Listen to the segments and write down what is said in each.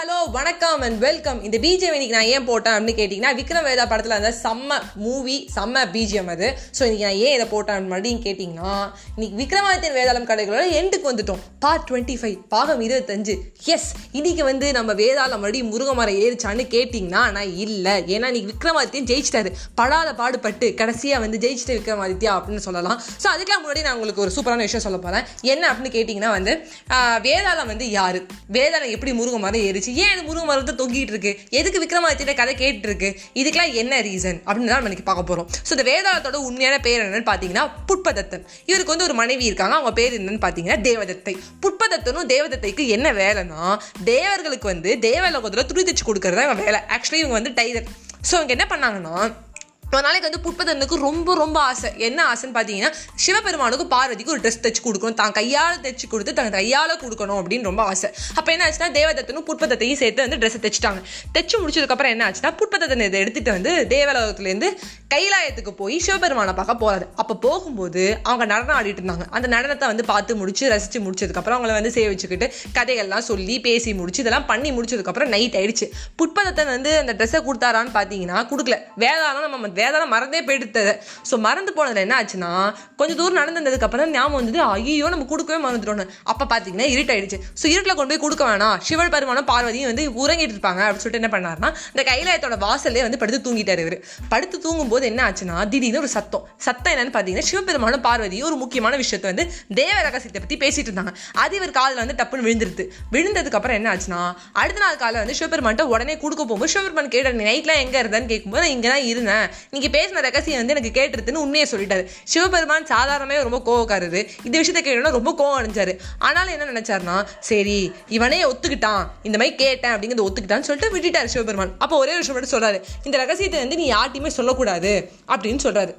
Hello வணக்கம் and welcome இந்த BGM இன்னைக்கு நான் ஏன் போட்டேன் அப்படின்னு கேட்டிங்கன்னா விக்ரம் வேதா படத்தில் அந்த செம்ம மூவி செம்ம பிஜிஎம் அது. ஸோ இன்னைக்கு நான் ஏன் இதை போட்டேன் மறுபடியும் கேட்டிங்கன்னா இன்னைக்கு விக்ரமாதித்யன் வேதாளம் கடைகளோட எண்டுக்கு வந்துட்டோம். பார்ட் டுவெண்ட்டி ஃபைவ் பாகம் இருபத்தஞ்சு. எஸ் இன்னைக்கு வந்து நம்ம வேதாளம் மறுபடியும் முருகமரம் ஏறிச்சான்னு கேட்டிங்கன்னா நான் இல்லை. ஏன்னா இன்னைக்கு விக்ரமாதித்யன் ஜெயிச்சிட்டாரு. படாத பாடுபட்டு கடைசியாக வந்து ஜெயிச்சிட்டு விக்ரமாதித்யா அப்படின்னு சொல்லலாம். ஸோ அதுக்கெல்லாம் முன்னாடி நான் உங்களுக்கு ஒரு சூப்பரான விஷயம் சொல்ல போகிறேன் என்ன அப்படின்னு கேட்டிங்கன்னா வந்து வேதாளம் வந்து யாரு? வேதாளம் எப்படி முருகமரம் ஏறிச்சு? ஏன் இது முருகமரத்தை தொங்கிட்டு இருக்கு? எதுக்கு விக்ரமாதித்யோட கதை கேட்டு இருக்கு? இதுக்கெல்லாம் என்ன ரீசன் அப்படின்னு தான் நம்ம இன்னைக்கு பார்க்க போகிறோம் ஸோ இந்த வேதாளத்தோட உண்மையான பேர் என்னன்னு பார்த்தீங்கன்னா புட்பதத்தன். இவருக்கு வந்து ஒரு மனைவி இருக்காங்க. அவங்க பேர் என்னன்னு பார்த்தீங்கன்னா தேவதத்தை. புட்பதத்தனும் தேவதத்தைக்கு என்ன வேலைன்னா தேவர்களுக்கு வந்து தேவலோகத்தில் துணி தைச்சு கொடுக்கறது தான் வேலை. ஆக்சுவலி இவங்க வந்து டைலர் ஸோ இவங்க என்ன பண்ணாங்கன்னா ஒரு நாளைக்கு வந்து புட்பதனுக்கு ரொம்ப ரொம்ப ஆசை. என்ன ஆசைன்னு பார்த்தீங்கன்னா சிவபெருமானுக்கு பார்வதிக்கு ஒரு ட்ரெஸ் தைச்சு கொடுக்கணும். தான் கையால் தைச்சு கொடுத்து தன் கையால் கொடுக்கணும் அப்படின்னு ரொம்ப ஆசை. அப்போ என்ன ஆச்சுன்னா தேவதத்தனும் புட்பதத்தையும் சேர்த்து வந்து ட்ரெஸ்ஸை தைச்சிட்டாங்க. தைச்சு முடிச்சதுக்கப்புறம் என்ன ஆச்சுன்னா புட்பதத்தன் இதை எடுத்துகிட்டு வந்து தேவலோகத்துலேருந்து கைலாயத்துக்கு போய் சிவபெருமானை பார்க்க போறாரு. அப்போ போகும்போது அவங்க நடனம் ஆடிட்டு இருந்தாங்க. அந்த நடனத்தை வந்து பார்த்து முடிச்சு ரசித்து முடிச்சதுக்கப்புறம் அவங்கள வந்து சேவிச்சுக்கிட்டு கதைகள்லாம் சொல்லி பேசி முடிச்சு இதெல்லாம் பண்ணி முடிச்சதுக்கப்புறம் நைட் ஆயிடுச்சு. புட்பதத்தன் வந்து அந்த ட்ரெஸ்ஸை கொடுத்தாரான்னு பார்த்தீங்கன்னா கொடுக்கல. வேதாளம் நம்ம வேதாளம் மறந்தே போயிடுத்தது ஸோ மறந்து போனதில் என்ன ஆச்சுன்னா கொஞ்சம் தூரம் நடந்து வந்ததுக்கப்புறம் தான் ஞாபகம் வந்தது ஐயோ நம்ம கொடுக்கவே மறந்துட்டோன்னு அப்போ பார்த்தீங்கன்னா இருட்டாயிடுச்சு ஸோ இருட்டில் கொண்டு போய் கொடுக்க வேணாம். சிவன் பெருமானும் பார்வதியும் வந்து உறங்கிட்டு இருப்பாங்க அப்படின்னு சொல்லிட்டு என்ன பண்ணாருன்னா இந்த கைலாயத்தோட வாசல்லே வந்து படுத்து தூங்கிட்டார் இவர். படுத்து தூங்கும்போது என்ன ஆச்சுன்னா திடீர்னு ஒரு சத்தம். சத்தம் என்னன்னு பார்த்தீங்கன்னா சிவபெருமானும் பார்வதியும் ஒரு முக்கியமான விஷயத்தை வந்து தேவ ரகசியத்தை பற்றி பேசிட்டு இருந்தாங்க. அது இவர் காதில் வந்து டப்புன்னு விழுந்துருது. விழுந்ததுக்கப்புறம் என்ன ஆச்சுன்னா அடுத்த நாள் காலையில் வந்து சிவபெருமான்ட்ட உடனே கொடுக்க போகும்போது சிவபெருமான் கேட்டார் நீ நைட்லாம் எங்கே இருந்தேன்னு கேட்கும்போது நான் இங்கே தான் இருந்தேன். நீங்கள் பேசின ரகசியம் வந்து எனக்கு கேட்டுருதுன்னு உண்மையை சொல்லிட்டாரு. சிவபெருமான் சாதாரணமே ரொம்ப கோவக்காரரு இந்த விஷயத்தை கேட்டோன்னா ரொம்ப கோவம் அடைஞ்சாரு. ஆனாலும் என்ன நினச்சாருன்னா சரி இவனே ஒத்துக்கிட்டான். இந்த மாதிரி கேட்டேன் அப்படிங்கிறத ஒத்துக்கிட்டான்னு சொல்லிட்டு விட்டுட்டார் சிவபெருமான். அப்போ ஒரே விஷயம் மட்டும் சொல்கிறாரு இந்த ரகசியத்தை வந்து நீ யார்ட்டையுமே சொல்லக்கூடாது அப்படின்னு சொல்கிறாரு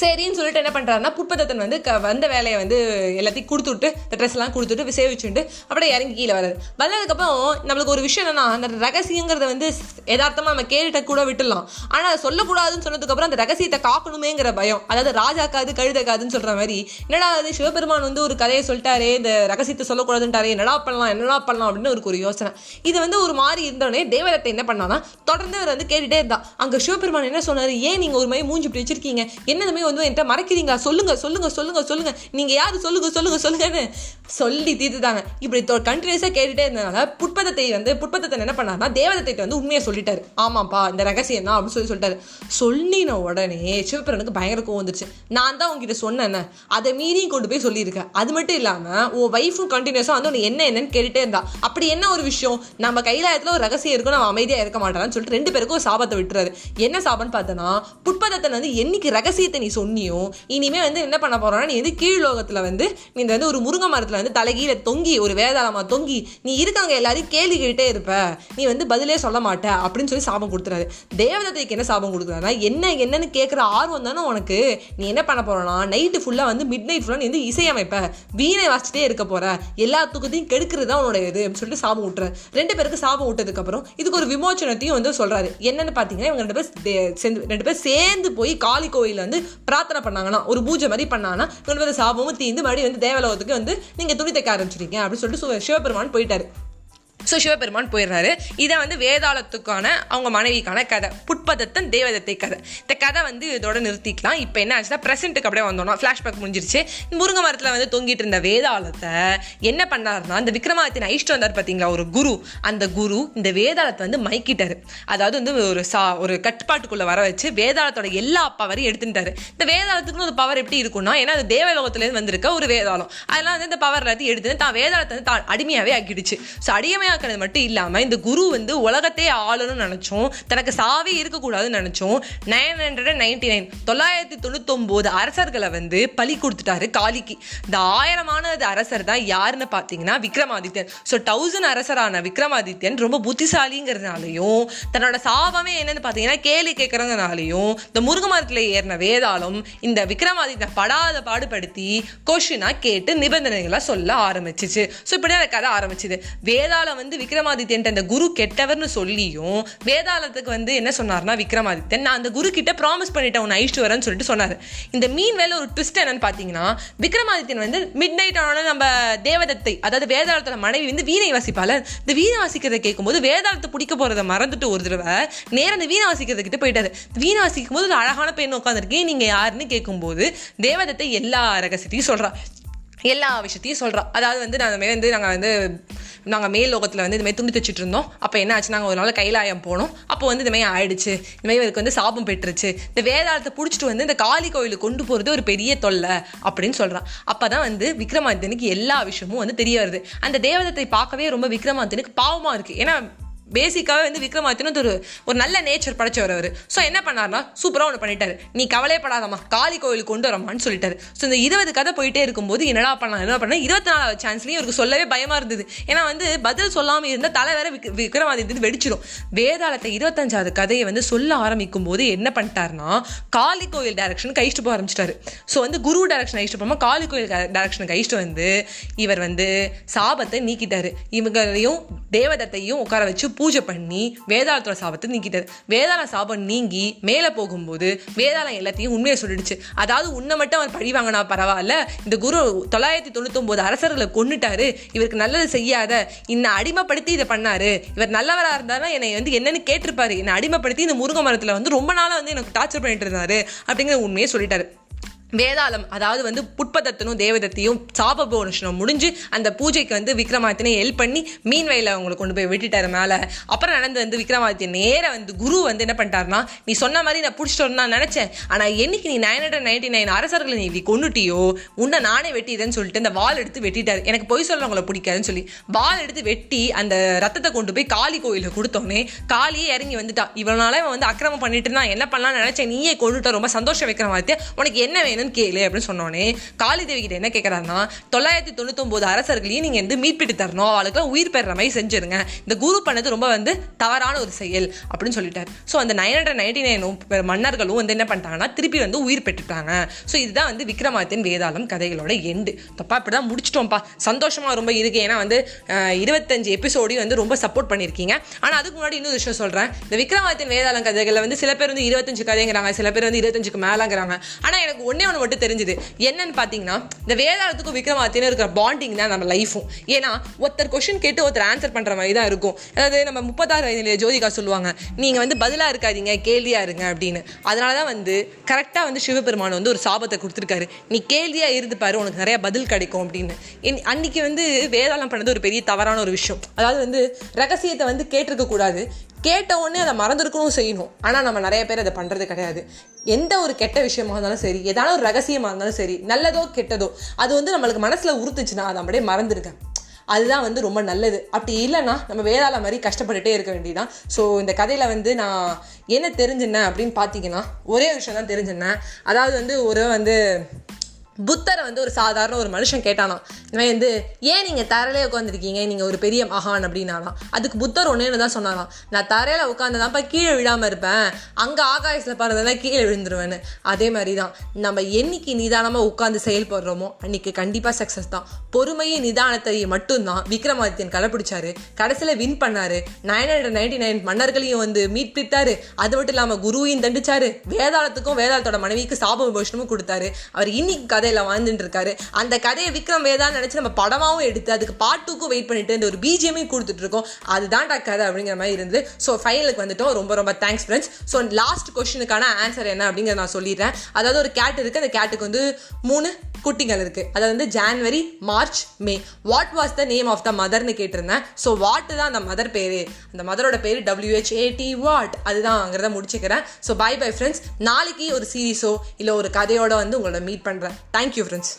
சரின்னு சொல்லிட்டு என்ன பண்ணுறாருன்னா புட்பதத்தன் வந்து க வந்த வேலையை வந்து எல்லாத்தையும் கொடுத்துட்டு இந்த ட்ரெஸ்லாம் கொடுத்துட்டு சேவிச்சுட்டு அப்படியே இறங்கி கீழே வராது வந்ததுக்கப்புறம் நம்மளுக்கு ஒரு விஷயம் என்னன்னா அந்த ரகசியங்கிறத வந்து யதார்த்தமாக நம்ம கேட்டுட்ட கூட விட்டுடலாம். ஆனால் அதை சொல்லக்கூடாதுன்னு சொன்னதுக்கப்புறம் அந்த ரகசியத்தை காக்கணுமேங்கிற பயம் அதாவது ராஜாக்காது கழுதக்காதுன்னு சொல்கிற மாதிரி என்னடா அது சிவபெருமான் வந்து ஒரு கதையை சொல்லிட்டாரே இந்த ரகசியத்தை சொல்லக்கூடாதுன்ட்டாரே என்னடா பண்ணலாம் என்னடா பண்ணலாம் அப்படின்னு ஒரு ஒரு யோசனை. இது வந்து ஒரு மாதிரி இருந்தோடனே தேவதத்தை என்ன பண்ணானா தொடர்ந்து அவர் வந்து கேட்டுகிட்டே இருந்தான் அங்கே சிவபெருமான் என்ன சொன்னார் ஏன் நீங்கள் ஒரு மாதிரி மூஞ்சி இப்படி வச்சிருக்கீங்க? என்ன இந்த வந்து என்கிட்ட மறைக்கிறீங்க. சொல்லுங்க சொல்லுங்க சொல்லுங்க சொல்லுங்க. நீங்க யாரு? சொல்லுங்க சொல்லுங்க சொல்லுங்கன்னு சொல்லி தீர்த்துட்டாங்க. இப்படி கண்டினியூஸாக கேட்டுட்டே இருந்தனால புட்பதத்தை வந்து புட்பதத்தை என்ன பண்ணாருன்னா தேவதத்தை வந்து உண்மையை சொல்லிட்டாரு. ஆமாப்பா இந்த ரகசியம் தான் அப்படின்னு சொல்லி சொல்லிட்டாரு. சொல்லின உடனே சிவபிரனுக்கு பயங்கர கோவம் வந்துருச்சு. நான் தான் உங்ககிட்ட சொன்னேன் அதை மீறியும் கொண்டு போய் சொல்லியிருக்கேன். அது மட்டும் இல்லாம உன் ஒய்ஃபும் கண்டினியூஸாக வந்து உனக்கு என்ன என்னன்னு கேட்டுட்டே இருந்தா. அப்படி என்ன ஒரு விஷயம்? நம்ம கைலாயத்துல ஒரு ரகசியம் இருக்கும் நம்ம அமைதியா இருக்க மாட்டேன்னு சொல்லிட்டு ரெண்டு பேருக்கும் ஒரு சாபத்தை விட்டுறாரு. என்ன சாபம்னு பார்த்தோன்னா புட்பதத்தன் வந்து என்னைக்கு ரகசியத்தை நீ சொன்னியும் இனிமே வந்து என்ன பண்ண போறோம்னா நீ வந்து கீழ்லோகத்துல வந்து நீ இந்த வந்து ஒரு முருங்கை மரத்துல வந்து தலைகீழ தொங்கி ஒரு வேதாளமா தொங்கி நீ இருக்கவங்க எல்லாரையும் கேள்வி கேட்டே இருப்ப. நீ வந்து பதிலே சொல்ல மாட்ட அப்படின்னு சொல்லி சாபம் கொடுத்துறாரு. தேவதத்தைக்கு என்ன சாபம் கொடுக்குறாருன்னா என்ன என்னன்னு கேட்குற ஆர்வம் தானே உனக்கு. நீ என்ன பண்ண போறனா நைட்டு ஃபுல்லா வந்து மிட் நைட் ஃபுல்லா நீ வந்து இசையமைப்ப வீணை வாசிச்சிட்டே இருக்க போற. எல்லா தூக்கத்தையும் கெடுக்கிறது தான் உன்னோட இது அப்படின்னு சொல்லிட்டு சாபம் விட்டுற ரெண்டு பேருக்கு சாபம் விட்டதுக்கப்புறம் இதுக்கு ஒரு விமோச்சனத்தையும் வந்து சொல்றாரு. என்னன்னு பார்த்தீங்கன்னா இவங்க ரெண்டு பேர் தே- சேர்ந்து ரெண்டு பேர் சேர்ந்து போய் காளி கோயிலில் வந்து பிரார்த்தனை பண்ணாங்கன்னா ஒரு பூஜை மாதிரி பண்ணாங்கன்னா இவங்க பேர் சாபமும் தீந்து மறுபடியும் வந்து தேவலோகத்துக்கு வந்து நீங்கள் துணி தைக்க ஆரம்பிச்சிருக்கீங்க அப்படின்னு சொல்லிட்டு சிவபெருமான் போயிட்டாரு. ஸோ சிவபெருமான் போயிடுறாரு. இதை வந்து வேதாளத்துக்கான அவங்க மனைவிக்கான கதை. புட்பதத்தன் தேவதத்தை கதை. இந்த கதை வந்து இதோட நிறுத்திக்கலாம். இப்போ என்ன ஆச்சுன்னா ப்ரெசென்ட்டுக்கு அப்படியே வந்தோம்னா ஃப்ளாஷ்பேக் முடிஞ்சிருச்சு. முருங்கை மரத்தில் வந்து தொங்கிட்டு இருந்த வேதாளத்தை என்ன பண்ணாருன்னா இந்த விக்ரமாதித்தின் ஐஷ்டம் வந்தார் பார்த்தீங்களா ஒரு குரு. அந்த குரு இந்த வேதாளத்தை வந்து மைக்கிட்டாரு அதாவது வந்து ஒரு சா ஒரு கட்டுப்பாட்டுக்குள்ளே வர வச்சு வேதாளத்தோட எல்லா பவரையும் எடுத்துட்டாரு. இந்த வேதாளத்துக்குன்னு ஒரு பவர் எப்படி இருக்கும்னா ஏன்னா அது தேவலோகத்துலேருந்து வந்திருக்க ஒரு வேதாளம். அதெல்லாம் வந்து இந்த பவர் எல்லாத்தையும் எடுத்து தான் வேதாளத்தை வந்து தான் அடிமையாகவே ஆக்கிடுச்சு. ஸோ அடிமையாக ஆக்கிறது மட்டும் இல்லாமல் இந்த குரு வந்து உலகத்தே ஆளணும்னு நினைச்சோம். தனக்கு சாவே இருக்கக்கூடாதுன்னு நினைச்சோம். நைன் ஹண்ட்ரட் நைன்டி நைன் தொள்ளாயிரத்தி தொண்ணூத்தொம்போது அரசர்களை வந்து பலி கொடுத்துட்டாரு காளிக்கு. இந்த ஆயிரமானது அரசர் தான் யாருன்னு பார்த்தீங்கன்னா விக்ரமாதித்யன். ஸோ தௌசண்ட் அரசரான விக்ரமாதித்யன் ரொம்ப புத்திசாலிங்கிறதுனாலையும் தன்னோட சாபமே என்னன்னு பார்த்தீங்கன்னா கேலி கேட்குறதுனாலையும் இந்த முருக மரத்தில் ஏறின வேதாளம் இந்த விக்ரமாதித்யன் படாத பாடுபடுத்தி கொஷினா கேட்டு நிபந்தனைகளை சொல்ல ஆரம்பிச்சிச்சு. ஸோ இப்படி அந்த கதை ஆரம்பிச்சுது. வேதாளம் வந்து விக்ரமாதித்யன் அந்த குரு கெட்டவர்னு சொல்லியும் வேதாளத்துக்கு வந்து என்ன சொன்னார்னா விக்ரமாதித்யன் நான் அந்த குரு கிட்ட ப்ராமிஸ் பண்ணிட்டேன் உன் ஐஸ்வரன் சொல்லிட்டு சொன்னார். இந்த மீன் வேலை ஒரு ட்விஸ்ட் என்னன்னு பார்த்தீங்கன்னா விக்ரமாதித்யன் வந்து மிட் நைட் ஆனால் நம்ம தேவதத்தை அதாவது வேதாளத்தோட மனைவி வந்து வீணை வாசிப்பால இந்த வீணை வாசிக்கிறத கேட்கும்போது வேதாளத்தை பிடிக்க போறத மறந்துட்டு ஒரு தடவை நேரம் அந்த வீணை வாசிக்கிறது கிட்ட போயிட்டாரு. வீணை வாசிக்கும் போது ஒரு அழகான பெண் உட்காந்துருக்கேன் நீங்க யாருன்னு கேட்கும்போது தேவதத்தை எல்லா ரகசியத்தையும் சொல்றா. எல்லா விஷயத்தையும் சொல்கிறா அதாவது வந்து நாங்கள் மாரி வந்து நாங்கள் வந்து நாங்கள் மேல் லோகத்தில் வந்து இதுமாதிரி துணி தைச்சிட்டு இருந்தோம். அப்போ என்ன ஆச்சு? நாங்கள் ஒரு நாள் கைலாயம் போனோம். அப்போ வந்து இதுமாதிரி ஆயிடுச்சு. இதுமாதிரி இவருக்கு வந்து சாபம் பெற்றுச்சு. இந்த வேதாளத்தை பிடிச்சிட்டு வந்து இந்த காளி கோயிலுக்கு கொண்டு போகிறது ஒரு பெரிய தொல்லை அப்படின்னு சொல்கிறான் அப்போ தான் வந்து விக்ரமாதித்தனுக்கு எல்லா விஷயமும் வந்து தெரிய வருது. அந்த தேவதத்தை பார்க்கவே ரொம்ப விக்ரமாதித்தனுக்கு பாவமாக இருக்குது ஏன்னா பேசிக்காகவே வந்து விக்ரமாதித்யன் ஒரு ஒரு நல்ல நேச்சர் படைச்சவர் அவர். ஸோ என்ன பண்ணார்னா சூப்பராக ஒன்று பண்ணிட்டாரு. நீ கவலைப்படாதம்மா காளி கோயிலுக்கு கொண்டு வரமான்னு சொல்லிட்டாரு. ஸோ இந்த இருபது கதை போயிட்டே இருக்கும்போது என்னடா பண்ணலாம் என்ன பண்ண இருபத்தி நாலாவது சான்ஸ்லையும் இவருக்கு சொல்லவே பயமாக இருந்தது. ஏன்னா வந்து பதில் சொல்லாமல் இருந்தால் தலை வேற விக் விக்ரமாதித்யன் வெடிச்சிடும் வேதாளத்தை இருபத்தஞ்சாவது கதையை வந்து சொல்ல ஆரம்பிக்கும் போது என்ன பண்ணிட்டாருன்னா காளி கோயில் டைரக்ஷன் கைஷ்டு போக ஆரம்பிச்சிட்டாரு. ஸோ வந்து குரு டைரக்ஷன் கழிச்சிட்டு போகாமல் காளி கோயில் டைரக்ஷன் கைஷ்டு வந்து இவர் வந்து சாபத்தை நீக்கிட்டாரு. இவங்களையும் தேவதத்தையும் உட்கார வச்சு பூஜை பண்ணி வேதாளத்தோட சாபத்தை நீக்கிட்டது வேதாள சாபம் நீங்கி மேலே போகும்போது வேதாளம் எல்லாத்தையும் உண்மையை சொல்லிடுச்சு. அதாவது உன்னை மட்டும் அவர் பழி வாங்கினா பரவாயில்ல. இந்த குரு தொள்ளாயிரத்தி தொண்ணூத்தொம்போது அரசர்களை கொண்டுட்டாரு இவருக்கு நல்லது செய்யாத என்னை அடிமைப்படுத்தி இதை பண்ணாரு. இவர் நல்லவராக இருந்தாலும் என்னை வந்து என்னன்னு கேட்டிருப்பாரு. என்னை அடிமைப்படுத்தி இந்த முருங்க மரத்தில் வந்து ரொம்ப நாளாக வந்து எனக்கு டார்ச்சர் பண்ணிட்டு இருந்தாரு அப்படிங்கிற உண்மையை சொல்லிட்டாரு. வேதாளம் அதாவது வந்து புட்பதத்தனும் தேவதத்தையும் சாபபோனுஷனும் முடிஞ்சு அந்த பூஜைக்கு வந்து விக்ரமாதித்தனை ஹெல்ப் பண்ணி மீன் வயலில் அவங்களை கொண்டு போய் விட்டுட்டாரு மேலே. அப்புறம் நடந்து வந்து விக்ரமாதித்யன் நேராக வந்து குரு வந்து என்ன பண்ணிட்டாருன்னா நீ சொன்ன மாதிரி நான் பிடிச்சிட்டு நான் நினச்சேன். ஆனால் என்னைக்கு நீ நைன் ஹண்ட்ரட் நைன்டி நைன் அரசர்களை நீ இப்படி கொண்டுட்டியோ உன்னை நானே வெட்டிடுறேன்னு சொல்லிட்டு அந்த வால் எடுத்து வெட்டிட்டாரு. எனக்கு பொய் சொல்கிறவங்களை பிடிக்காதுன்னு சொல்லி வால் எடுத்து வெட்டி அந்த ரத்தத்தை கொண்டு போய் காளி கோயிலில் கொடுத்தோன்னே காளியே இறங்கி வந்துட்டா. இவனால இவன் வந்து அக்கிரமம் பண்ணிட்டு இருந்தான். என்ன பண்ணலாம்னு நினச்சேன். நீயே கொண்டுட்ட ரொம்ப சந்தோஷம் விக்ரமாதித்யா உனக்கு என்ன வேணும் என்னன்னு கேளு அப்படின்னு சொன்னோன்னே காளி தேவி கிட்ட என்ன கேட்கறாருன்னா தொள்ளாயிரத்தி தொண்ணூத்தொன்பது அரசர்களையும் நீங்க வந்து மீட்பிட்டு தரணும். அவளுக்குலாம் உயிர் பெற மாதிரி செஞ்சிருங்க. இந்த குரு பண்ணது ரொம்ப வந்து தவறான ஒரு செயல் அப்படின்னு சொல்லிட்டார். ஸோ அந்த நைன் ஹண்ட்ரட் நைன்டி நைனும் மன்னர்களும் வந்து என்ன பண்ணிட்டாங்கன்னா திருப்பி வந்து உயிர் பெற்றுட்டாங்க. ஸோ இதுதான் வந்து விக்ரமாதித்யன் வேதாளம் கதைகளோட எண்டு தப்பா இப்படி தான் முடிச்சிட்டோம்ப்பா. சந்தோஷமா ரொம்ப இருக்கு. ஏன்னா வந்து இருபத்தஞ்சு எபிசோடையும் வந்து ரொம்ப சப்போர்ட் பண்ணியிருக்கீங்க ஆனால் அதுக்கு முன்னாடி இன்னொரு விஷயம் சொல்கிறேன் இந்த விக்ரமாதித்யன் வேதாளம் கதைகளில் வந்து சில பேர் வந்து இருபத்தஞ்சு கதைங்கிறாங்க சில பேர் வந்து இருபத்தஞ்சுக்கு மேலங்கிறாங்க. ஆனால் எனக்கு ஒன்றே ஒன்று மட்டும் தெரிஞ்சுது. என்னன்னு பார்த்தீங்கன்னா இந்த வேதாளத்துக்கும் விக்ரமாதித்தியும் இருக்கிற பாண்டிங் தான் நம்ம லைஃபும் ஏன்னா ஒருத்தர் கொஷின் கேட்டு ஒருத்தர் ஆன்சர் பண்ணுற மாதிரி தான் இருக்கும். அதாவது நம்ம முப்பத்தாறு வயதிலே ஜோதிகா சொல்லுவாங்க நீங்கள் வந்து பதிலாக இருக்காதீங்க கேள்வியாக இருங்க அப்படின்னு. அதனால தான் வந்து கரெக்டாக வந்து சிவபெருமான் வந்து ஒரு சாபத்தை கொடுத்துருக்காரு. நீ கேள்வியாக இருந்து பாரு உனக்கு நிறைய பதில் கிடைக்கும் அப்படின்னு. இன்- அன்னைக்கு வந்து வேதாளம் பண்ணது ஒரு பெரிய தவறான ஒரு விஷயம். அதாவது வந்து ரகசியத்தை வந்து கேட்டிருக்க கூடாது. கேட்ட உடனே அதை மறந்துருக்கணும் செய்யணும். ஆனால் நம்ம நிறைய பேர் அதை பண்ணுறது கிடையாது. எந்த ஒரு கெட்ட விஷயமா இருந்தாலும் சரி ஏதாவது ஒரு ரகசியமாக இருந்தாலும் சரி நல்லதோ கெட்டதோ அது வந்து நம்மளுக்கு மனசில் உறுத்துச்சுன்னா அதை அப்படியே மறந்துருக்கேன் அதுதான் வந்து ரொம்ப நல்லது. அப்படி இல்லைன்னா நம்ம வேதாள மாதிரி கஷ்டப்பட்டுட்டே இருக்க வேண்டியதான் ஸோ இந்த கதையில் வந்து நான் என்ன தெரிஞ்சுனேன் அப்படின்னு பார்த்தீங்கன்னா ஒரே விஷயம் தான் தெரிஞ்சுனேன். அதாவது வந்து ஒரு வந்து புத்தரை வந்து ஒரு சாதாரண ஒரு மனுஷன் கேட்டானாம். மாதிரி வந்து ஏன் நீங்கள் தரையிலே உட்காந்துருக்கீங்க நீங்கள் ஒரு பெரிய மகான் அப்படின்னாலாம் அதுக்கு புத்தர் ஒன்றேன்னு தான் சொன்னாராம் நான் தரையில் உட்காந்துதான்ப்பா கீழே விழாமல் இருப்பேன். அங்கே ஆகாயத்தில் பறந்ததான் கீழே விழுந்துருவேன்னு. அதே மாதிரி தான் நம்ம என்னைக்கு நிதானமாக உட்காந்து செயல்படுறோமோ அன்னைக்கு கண்டிப்பாக சக்ஸஸ் தான். பொறுமையும் நிதானத்தையும் மட்டும்தான் விக்ரமாதித்யன் கடைப்பிடிச்சாரு. கடைசியில் வின் பண்ணாரு. நைன் ஹண்ட்ரட் நைன்டி நைன் மன்னர்களையும் வந்து மீட்பித்தாரு. அது மட்டும் இல்லாமல் குருவையும் தண்டிச்சாரு. வேதாளத்துக்கும் வேதாளத்தோட மனைவிக்கு சாப விமோசனமும் கொடுத்தாரு. அவர் இன்னைக்கு கதையில் வாழ்ந்துட்டு இருக்காரு அந்த கதையை விக்ரம் வேதா நினச்சி நம்ம படமாகவும் எடுத்து அதுக்கு பாட்டுக்கும் வெயிட் பண்ணிட்டு இந்த ஒரு பிஜிஎமையும் கொடுத்துட்டு இருக்கோம் அதுதான்டா கதை அப்படிங்கிற மாதிரி இருந்தது. ஸோ ஃபைனலுக்கு வந்துட்டோம். ரொம்ப ரொம்ப தேங்க்ஸ் ஃப்ரெண்ட்ஸ் ஸோ லாஸ்ட் கொஸ்டினுக்கான ஆன்சர் என்ன அப்படிங்கிறத நான் சொல்லிடுறேன். அதாவது ஒரு கேட் இருக்குது அந்த கேட்டுக்கு வந்து மூணு குட்டிகள் இருக்குது அதாவது வந்து January March May what was the name of the மதர்னு கேட்டிருந்தேன். ஸோ வாட் தான் அந்த மதர் பேர். அந்த மதரோட பேர் டபிள்யூஹெச்ஏடி வாட் அதுதான்ங்கிறத முடிச்சுக்கிறேன். ஸோ பை பை ஃப்ரெண்ட்ஸ் நாளைக்கு ஒரு சீரீஸோ இல்லை ஒரு கதையோட வந்து உங்களோட மீட் பண்ணுறேன் தேங்க்யூ ஃப்ரெண்ட்ஸ்